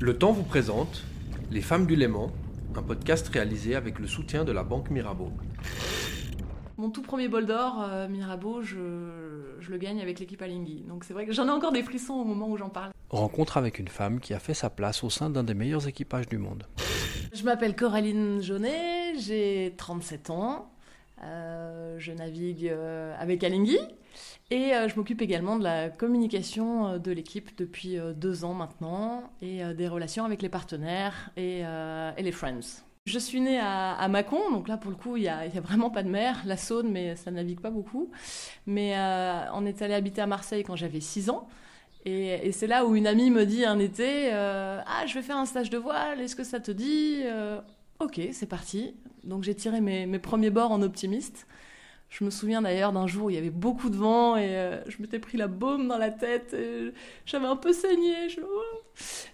Le temps vous présente Les Femmes du Léman, un podcast réalisé avec le soutien de la Banque Mirabeau. Mon tout premier bol d'or, euh, Mirabeau, je, je le gagne avec l'équipe Alinghi. Donc c'est vrai que j'en ai encore des frissons au moment où j'en parle. Rencontre avec une femme qui a fait sa place au sein d'un des meilleurs équipages du monde. Je m'appelle Coraline Jaunet, j'ai 37 ans. Euh, je navigue euh, avec Alinghi et euh, je m'occupe également de la communication euh, de l'équipe depuis euh, deux ans maintenant et des relations avec les partenaires et, les friends. Je suis née à, à Mâcon, donc là pour le coup il n'y a, vraiment pas de mer, la Saône, mais ça navigue pas beaucoup. Mais on est allé habiter à Marseille quand j'avais 6 ans. Et, c'est là où une amie me dit un été Ah, je vais faire un stage de voile, est-ce que ça te dit Ok, c'est parti. Donc j'ai tiré mes premiers bords en optimiste. Je me souviens d'ailleurs d'un jour où il y avait beaucoup de vent et euh, je m'étais pris la baume dans la tête. et J'avais un peu saigné. oh.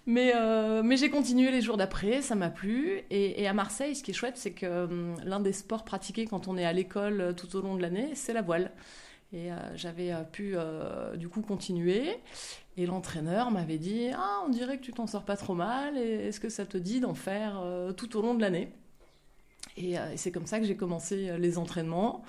Mais, euh, mais j'ai continué les jours d'après, ça m'a plu. Et, à Marseille, ce qui est chouette, c'est que hum, l'un des sports pratiqués quand on est à l'école euh, tout au long de l'année, c'est la voile. Et euh, j'avais euh, pu euh, du coup continuer. Et l'entraîneur m'avait dit Ah, on dirait que tu t'en sors pas trop mal. Est-ce que ça te dit d'en faire euh, tout au long de l'année? Et, euh, c'est comme ça que j'ai commencé euh, les entraînements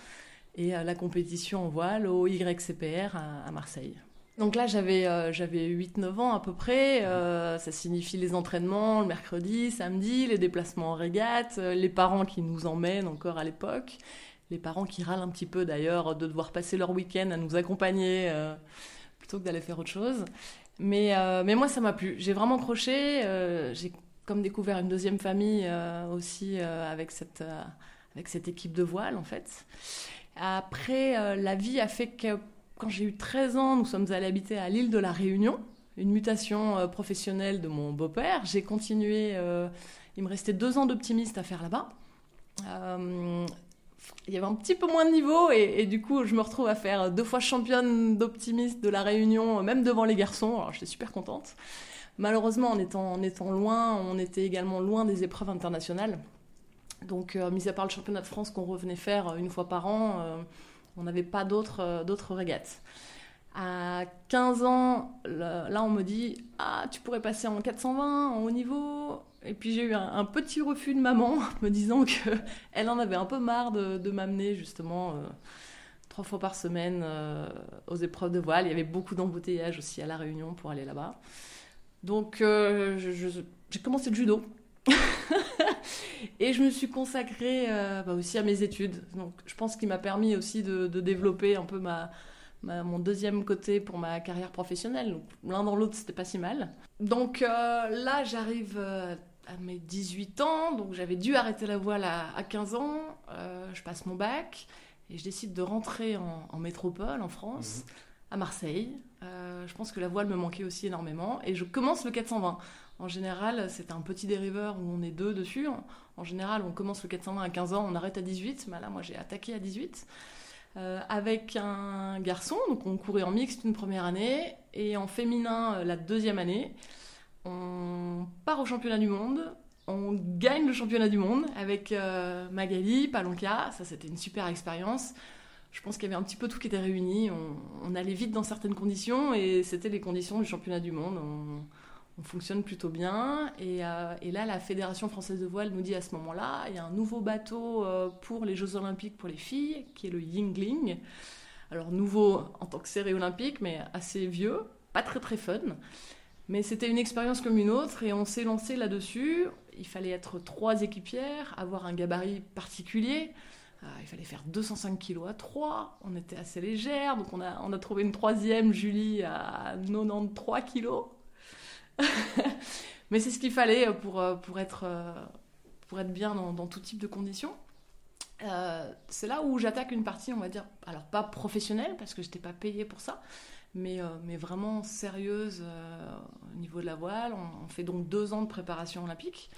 et euh, la compétition en voile au YCPR à, à Marseille. Donc là, j'avais euh, j'avais 8-9 ans à peu près. Euh, ça signifie les entraînements le mercredi, samedi, les déplacements en régate, euh, les parents qui nous emmènent encore à l'époque, les parents qui râlent un petit peu d'ailleurs de devoir passer leur week-end à nous accompagner euh, plutôt que d'aller faire autre chose. Mais, mais moi, ça m'a plu. J'ai vraiment croché. J'ai comme découvert une deuxième famille aussi avec, cette, avec cette équipe de voile en fait. Après, euh, la vie a fait que quand j'ai eu 13 ans, nous sommes allés habiter à l'île de la Réunion, une mutation euh, professionnelle de mon beau-père. J'ai continué, euh, il me restait deux ans d'optimiste à faire là-bas. Il y avait un petit peu moins de niveau et, et du coup, je me retrouve à faire deux fois championne d'optimiste de la Réunion, même devant les garçons. Alors, j'étais super contente. Malheureusement, en étant, en étant loin, on était également loin des épreuves internationales. Donc, euh, mis à part le championnat de France qu'on revenait faire euh, une fois par an, euh, on n'avait pas d'autres d'autres régates. À 15 ans, là, on me dit Ah, tu pourrais passer en 420, en haut niveau. Et puis j'ai eu un, petit refus de maman me disant qu'elle en avait un peu marre de, de m'amener justement trois fois par semaine aux épreuves de voile. Il y avait beaucoup d'embouteillages aussi à La Réunion pour aller là-bas. Donc j'ai commencé le judo. Et je me suis consacrée euh, bah, aussi à mes études. Donc, je pense qu'il m'a permis aussi de, de développer un peu ma, ma- mon deuxième côté pour ma carrière professionnelle. Donc, L'un dans l'autre, c'était pas si mal. Donc euh, là, j'arrive euh, à mes 18 ans. Donc j'avais dû arrêter la voile à, à 15 ans. Je passe mon bac et je décide de rentrer en, en métropole, en France, à Marseille. Euh, je pense que la voile me manquait aussi énormément. Et je commence le 420. En général, c'est un petit dériveur où on est deux dessus. En, général, on commence le 420 à 15 ans, on arrête à 18. Mais là, moi, j'ai attaqué à 18. Euh, avec un garçon, donc on courait en mixte une première année et en féminin euh, la deuxième année. On part au championnat du monde, on gagne le championnat du monde avec euh, Magali, Palonka, ça c'était une super expérience. Je pense qu'il y avait un petit peu tout qui était réuni, on, allait vite dans certaines conditions et c'était les conditions du championnat du monde. On, on fonctionne plutôt bien. Et, euh, et là, la Fédération française de voile nous dit à ce moment-là, il y a un nouveau bateau euh, pour les Jeux olympiques pour les filles, qui est le Yingling. Alors nouveau en tant que série olympique, mais assez vieux, pas très très fun. Mais c'était une expérience comme une autre et on s'est lancé là-dessus. Il fallait être trois équipières, avoir un gabarit particulier. Euh, il fallait faire 205 kilos à 3. On était assez légère, donc on a, on a trouvé une troisième, Julie, à 93 kilos. Mais c'est ce qu'il fallait pour, euh, pour, être, euh, pour être bien dans, tout type de conditions. Euh, c'est là où j'attaque une partie, on va dire, alors pas professionnelle, parce que je n'étais pas payée pour ça, mais, euh, mais vraiment sérieuse euh, au niveau de la voile. On, on fait donc deux ans de préparation olympique.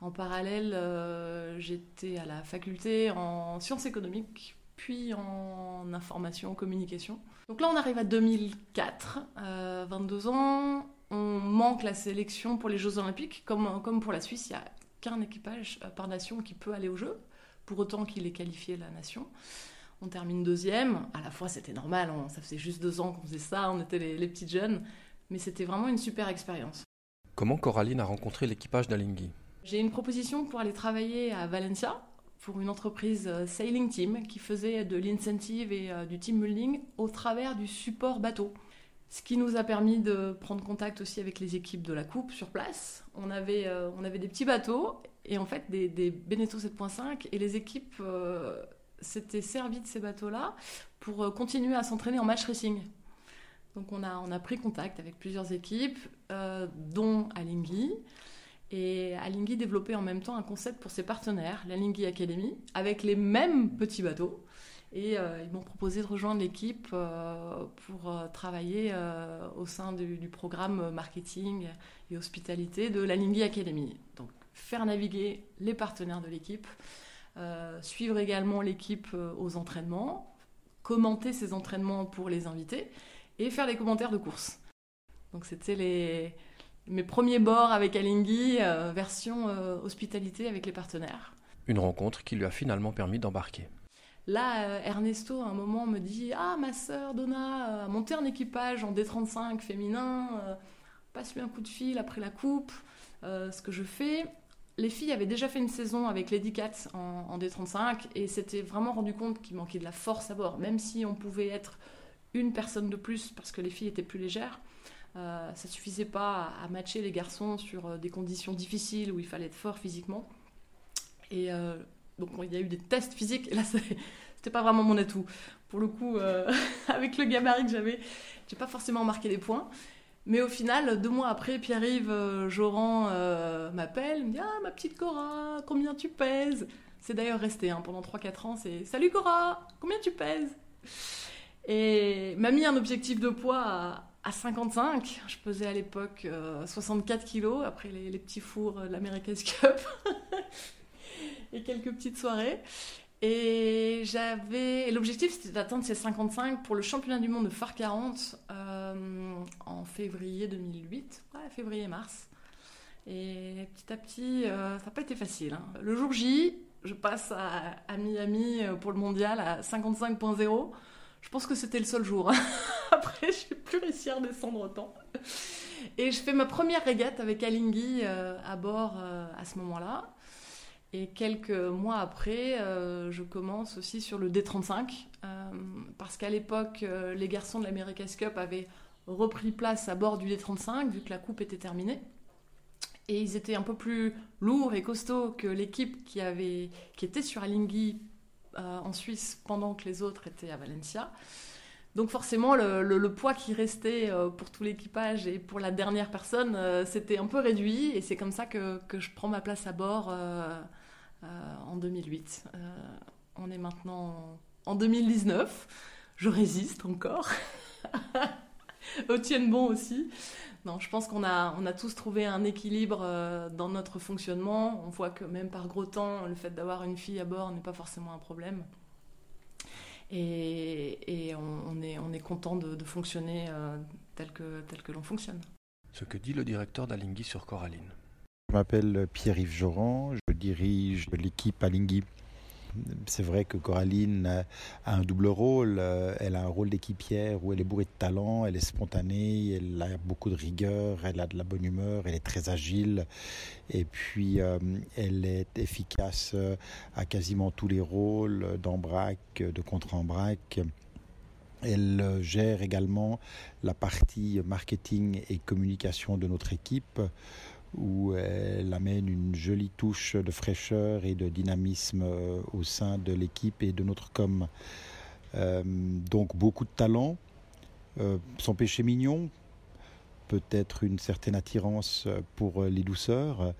En parallèle, euh, j'étais à la faculté en sciences économiques, puis en information, communication. Donc là, on arrive à 2004, euh, 22 ans. On manque la sélection pour les Jeux Olympiques. Comme, comme pour la Suisse, il n'y a qu'un équipage euh, par nation qui peut aller aux Jeux, pour autant qu'il ait qualifié la nation. On termine deuxième. À la fois, c'était normal, on- ça faisait juste deux ans qu'on faisait ça, on était les, les petites jeunes. Mais c'était vraiment une super expérience. Comment Coraline a rencontré l'équipage d'Alinghi? J'ai une proposition pour aller travailler à Valencia pour une entreprise euh, Sailing Team qui faisait de l'incentive et euh, du team building au travers du support bateau. Ce qui nous a permis de prendre contact aussi avec les équipes de la coupe sur place. On avait, euh, on avait des petits bateaux et en fait des, des Beneteau 7.5 et les équipes s'étaient servies de ces bateaux-là pour continuer à s'entraîner en match racing. Donc on a, on a pris contact avec plusieurs équipes, dont Alinghi. Et Alinghi développait en même temps un concept pour ses partenaires, l'Alinghi Academy, avec les mêmes petits bateaux. Et euh, ils m'ont proposé de rejoindre l'équipe euh, pour euh, travailler au sein du, programme marketing et hospitalité de l'Alinghi Academy. Donc faire naviguer les partenaires de l'équipe, suivre également l'équipe aux entraînements, commenter ces entraînements pour les invités et faire les commentaires de course. Donc c'était les, mes premiers bords avec Alinghi, version hospitalité avec les partenaires. Une rencontre qui lui a finalement permis d'embarquer. Là, euh, Ernesto, à un moment, me dit Ah, ma sœur Donna a monté un équipage en D35 féminin, passe-lui un coup de fil après la coupe, ce que je fais. Les filles avaient déjà fait une saison avec Lady Cat en, en D35 et s'étaient vraiment rendu compte qu'il manquait de la force à bord, même si on pouvait être une personne de plus parce que les filles étaient plus légères. Euh, ça suffisait pas à, matcher les garçons sur euh, des conditions difficiles où il fallait être fort physiquement. Et euh, donc il y a eu des tests physiques. Et là, c'était pas vraiment mon atout. Pour le coup, avec le gabarit que j'avais, j'ai pas forcément marqué des points. Mais au final, deux mois après, Pierre-Yves Joran m'appelle, me dit Ah, ma petite Cora, combien tu pèses? C'est d'ailleurs resté hein, pendant 3-4 ans c'est Salut Cora, combien tu pèses? Et m'a mis un objectif de poids à, à 55. Je pesais à l'époque 64 euh, kilos après les, petits fours de l'America's Cup et quelques petites soirées. Et j'avais l'objectif c'était d'atteindre ces 55 pour le championnat du monde de phare 40 euh, en février 2008, ouais, février-mars. Et petit à petit, euh, ça n'a pas été facile. Hein. Le jour J, je passe à, Miami pour le mondial à 55.0. Je pense que c'était le seul jour. Après, je n'ai plus réussi à redescendre autant. Et je fais ma première régate avec Alinghi euh, à bord euh, à ce moment-là. Et quelques mois après, euh, je commence aussi sur le D35. parce qu'à l'époque, les garçons de l'America's Cup avaient repris place à bord du D35, vu que la coupe était terminée. Et ils étaient un peu plus lourds et costauds que l'équipe qui, avait, qui était sur Alinghi euh, en Suisse pendant que les autres étaient à Valencia. Donc forcément, le, poids qui restait euh, pour tout l'équipage et pour la dernière personne, euh, c'était un peu réduit. Et c'est comme ça que, je prends ma place à bord en 2008. on est maintenant en 2019. Je résiste encore. Au bon aussi. Non, je pense qu'on a, on a tous trouvé un équilibre euh, dans notre fonctionnement. On voit que même par gros temps, le fait d'avoir une fille à bord n'est pas forcément un problème. Et, on, est, on est content de, fonctionner euh, tel que, tel que l'on fonctionne. Ce que dit le directeur d'Alinghi sur Coraline. Je m'appelle Pierre-Yves Joran, je dirige l'équipe Alinghi c'est vrai que Coraline a un double rôle. Euh, elle a un rôle d'équipière où elle est bourrée de talent, elle est spontanée, elle a beaucoup de rigueur, elle a de la bonne humeur, elle est très agile. Et puis, euh, elle est efficace euh, à quasiment tous les rôles d'embraque, de contre-embraque. Elle gère également la partie marketing et communication de notre équipe où elle amène une jolie touche de fraîcheur et de dynamisme euh, au sein de l'équipe et de notre com. Euh, donc beaucoup de talent, euh, son péché mignon, peut-être une certaine attirance pour les douceurs.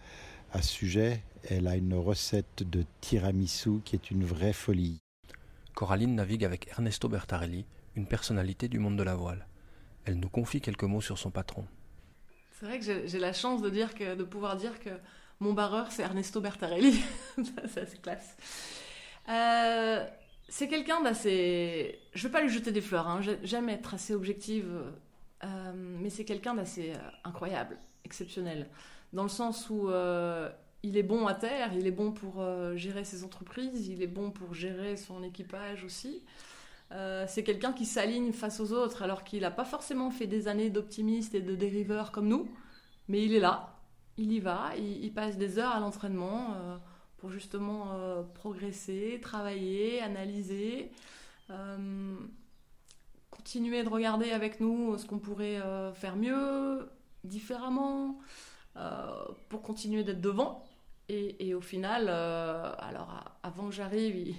À ce sujet, elle a une recette de tiramisu qui est une vraie folie. Coraline navigue avec Ernesto Bertarelli, une personnalité du monde de la voile. Elle nous confie quelques mots sur son patron. C'est vrai que j'ai la chance de, pouvoir dire que mon barreur, c'est Ernesto Bertarelli. c'est assez classe. Euh, c'est quelqu'un d'assez. Je ne vais pas lui jeter des fleurs, hein. j'aime être assez objective, euh, mais c'est quelqu'un d'assez euh, incroyable, exceptionnel. Dans le sens où il est bon à terre, il est bon pour gérer ses entreprises, il est bon pour gérer son équipage aussi. Euh, c'est quelqu'un qui s'aligne face aux autres alors qu'il n'a pas forcément fait des années d'optimiste et de dériveur comme nous, mais il est là, il y va, il, passe des heures à l'entraînement pour justement progresser, travailler, analyser continuer de regarder avec nous ce qu'on pourrait faire mieux, différemment, pour continuer d'être devant. Et, au final, euh, alors avant que j'arrive, il,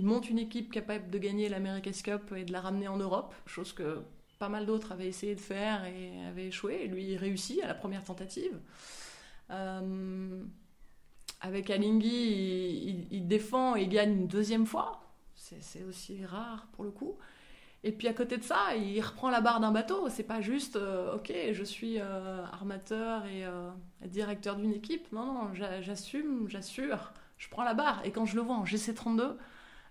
monte une équipe capable de gagner l'America's Cup et de la ramener en Europe, chose que pas mal d'autres avaient essayé de faire et avaient échoué. Et lui, il réussit à la première tentative. Euh, avec Alinghi, il, défend et il gagne une deuxième fois. C'est aussi rare pour le coup. Et puis à côté de ça, il reprend la barre d'un bateau. C'est pas juste, euh, ok, je suis euh, armateur et directeur d'une équipe. Non, non, j'assume, j'assure. Je prends la barre. Et quand je le vois en GC32,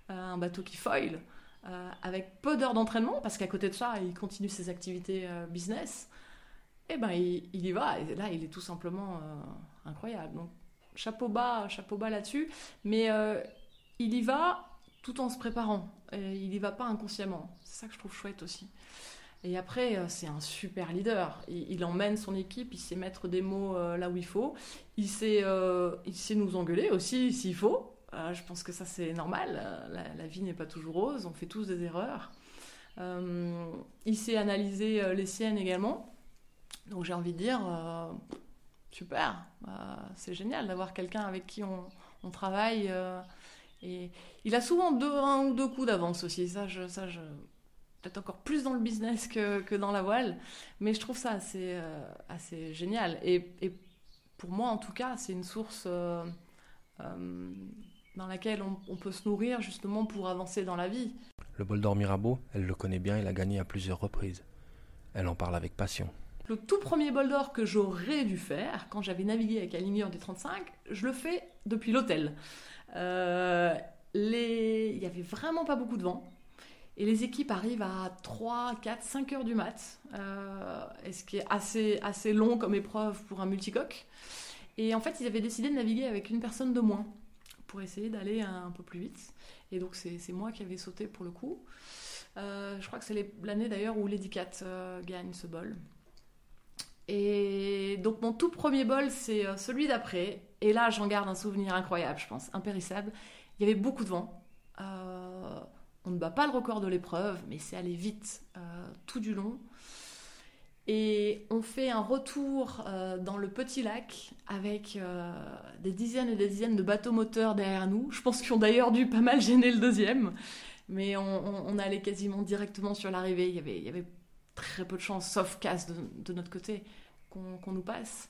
un bateau qui foil, avec peu d'heures d'entraînement, parce qu'à côté de ça, il continue ses activités business, et eh ben il, y va. Et là, il est tout simplement incroyable. Donc chapeau bas, chapeau bas là-dessus. Mais il y va tout en se préparant. il y va pas inconsciemment. C'est ça que je trouve chouette aussi. Et après, euh, c'est un super leader. Il, emmène son équipe, il sait mettre des mots euh, là où il faut. Il sait, euh, il sait nous engueuler aussi s'il faut. Je pense que ça, c'est normal. La, vie n'est pas toujours rose. On fait tous des erreurs. il sait analyser les siennes également. Donc j'ai envie de dire, super. c'est génial d'avoir quelqu'un avec qui on, travaille et il a souvent deux, un ou deux coups d'avance aussi. Ça, je, ça je, peut-être encore plus dans le business que, que, dans la voile. Mais je trouve ça assez, euh, assez génial. Et, pour moi, en tout cas, c'est une source euh, euh, dans laquelle on, on, peut se nourrir justement pour avancer dans la vie. Le bol d'or Mirabeau, elle le connaît bien, il a gagné à plusieurs reprises. Elle en parle avec passion. Le tout premier bol d'or que j'aurais dû faire quand j'avais navigué avec Aligner des 35, je le fais depuis l'hôtel. Euh, les... Il y avait vraiment pas beaucoup de vent. Et les équipes arrivent à 3, 4, 5 heures du mat, euh, ce qui est assez, assez long comme épreuve pour un multicoque. Et en fait, ils avaient décidé de naviguer avec une personne de moins pour essayer d'aller un, peu plus vite. Et donc, c'est moi qui avais sauté pour le coup. Euh, je crois que c'est l'année d'ailleurs où Lady Cat euh, gagne ce bol. Et donc, mon tout premier bol, c'est celui d'après. Et là, j'en garde un souvenir incroyable, je pense, impérissable. Il y avait beaucoup de vent. Euh, on ne bat pas le record de l'épreuve, mais c'est allé vite euh, tout du long. Et on fait un retour euh, dans le petit lac avec des dizaines et des dizaines de bateaux moteurs derrière nous. Je pense qu'ils ont d'ailleurs dû pas mal gêner le deuxième. Mais on, allait quasiment directement sur l'arrivée. Il y, avait, il y avait très peu de chance, sauf casse de, notre côté, qu'on nous passe.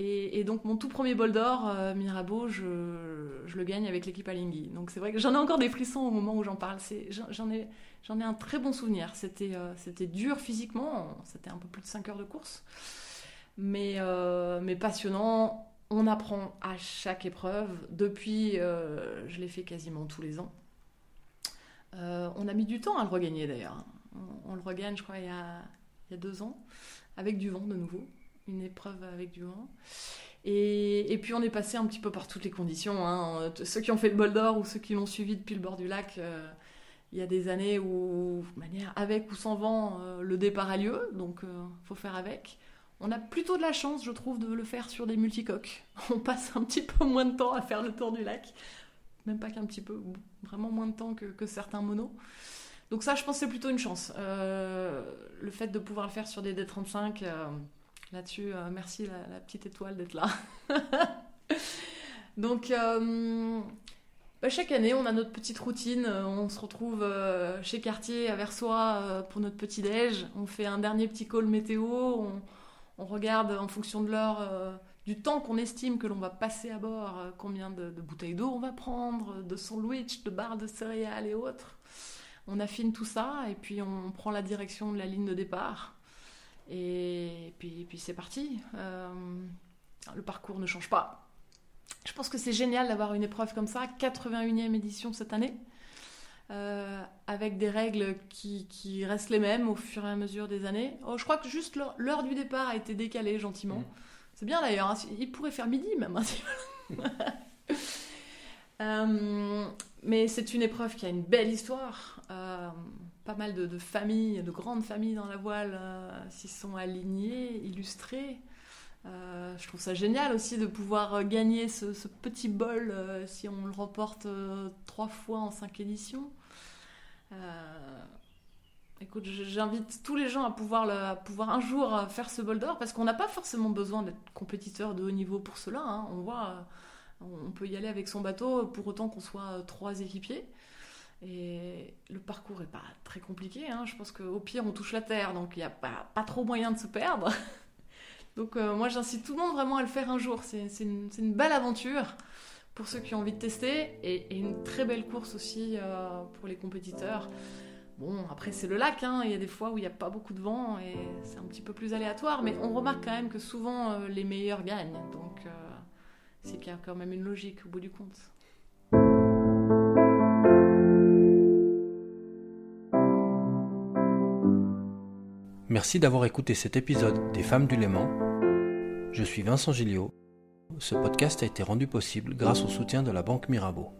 Et, donc mon tout premier bol d'or, euh, Mirabeau, je, le gagne avec l'équipe Alinghi. Donc c'est vrai que j'en ai encore des frissons au moment où j'en parle. J'en ai, un très bon souvenir. Euh, c'était dur physiquement, c'était un peu plus de 5 heures de course. Mais, euh, mais passionnant, on apprend à chaque épreuve. Depuis, je l'ai fait quasiment tous les ans. on a mis du temps à le regagner d'ailleurs. On, le regagne, je crois, il y il y a deux ans, avec du vent de nouveau une épreuve avec du vent. Et, et, puis on est passé un petit peu par toutes les conditions. Hein. Ceux qui ont fait le bol d'or ou ceux qui l'ont suivi depuis le bord du lac, euh, il y a des années où, manière avec ou sans vent, euh, le départ a lieu, donc il euh, faut faire avec. On a plutôt de la chance, je trouve, de le faire sur des multicoques. On passe un petit peu moins de temps à faire le tour du lac, même pas qu'un petit peu, vraiment moins de temps que, que certains monos. Donc ça, je pense, c'est plutôt une chance. le fait de pouvoir le faire sur des D35 là-dessus. Euh, merci la, petite étoile d'être là. Donc, euh, bah, chaque année, on a notre petite routine. Euh, on se retrouve chez Cartier à Versoix pour notre petit déj. On fait un dernier petit call météo. On, regarde en fonction de l'heure, du temps qu'on estime que l'on va passer à bord, combien de, de bouteilles d'eau on va prendre, de sandwich, de barres de céréales et autres. On affine tout ça et puis on prend la direction de la ligne de départ. Et puis, puis c'est parti. Euh, le parcours ne change pas. Je pense que c'est génial d'avoir une épreuve comme ça, 81e édition cette année, euh, avec des règles qui, qui, restent les mêmes au fur et à mesure des années. Oh, je crois que juste l'heure du départ a été décalée gentiment. Mmh. C'est bien d'ailleurs, hein. il pourrait faire midi même. Hein, euh, mais c'est une épreuve qui a une belle histoire pas mal de, familles, de grandes familles dans la voile euh, s'y sont alignées, illustrées. Euh, je trouve ça génial aussi de pouvoir gagner ce, petit bol si on le remporte trois fois en cinq éditions. Écoute, j'invite tous les gens à pouvoir, à pouvoir un jour faire ce bol d'or parce qu'on n'a pas forcément besoin d'être compétiteur de haut niveau pour cela. Hein. On voit, on peut y aller avec son bateau pour autant qu'on soit trois équipiers. Et le parcours est pas très compliqué. Hein. Je pense qu'au pire, on touche la terre, donc il n'y a pas, trop moyen de se perdre. donc euh, moi, j'incite tout le monde vraiment à le faire un jour. C'est une, une, belle aventure pour ceux qui ont envie de tester et, une très belle course aussi euh, pour les compétiteurs. Bon, après, c'est le lac. Hein. Il y a des fois où il n'y a pas beaucoup de vent et c'est un petit peu plus aléatoire. Mais on remarque quand même que souvent, euh, les meilleurs gagnent. Donc, c'est qu'il y a quand même une logique au bout du compte. Merci d'avoir écouté cet épisode des Femmes du Léman. Je suis Vincent Gilliot. Ce podcast a été rendu possible grâce au soutien de la Banque Mirabeau.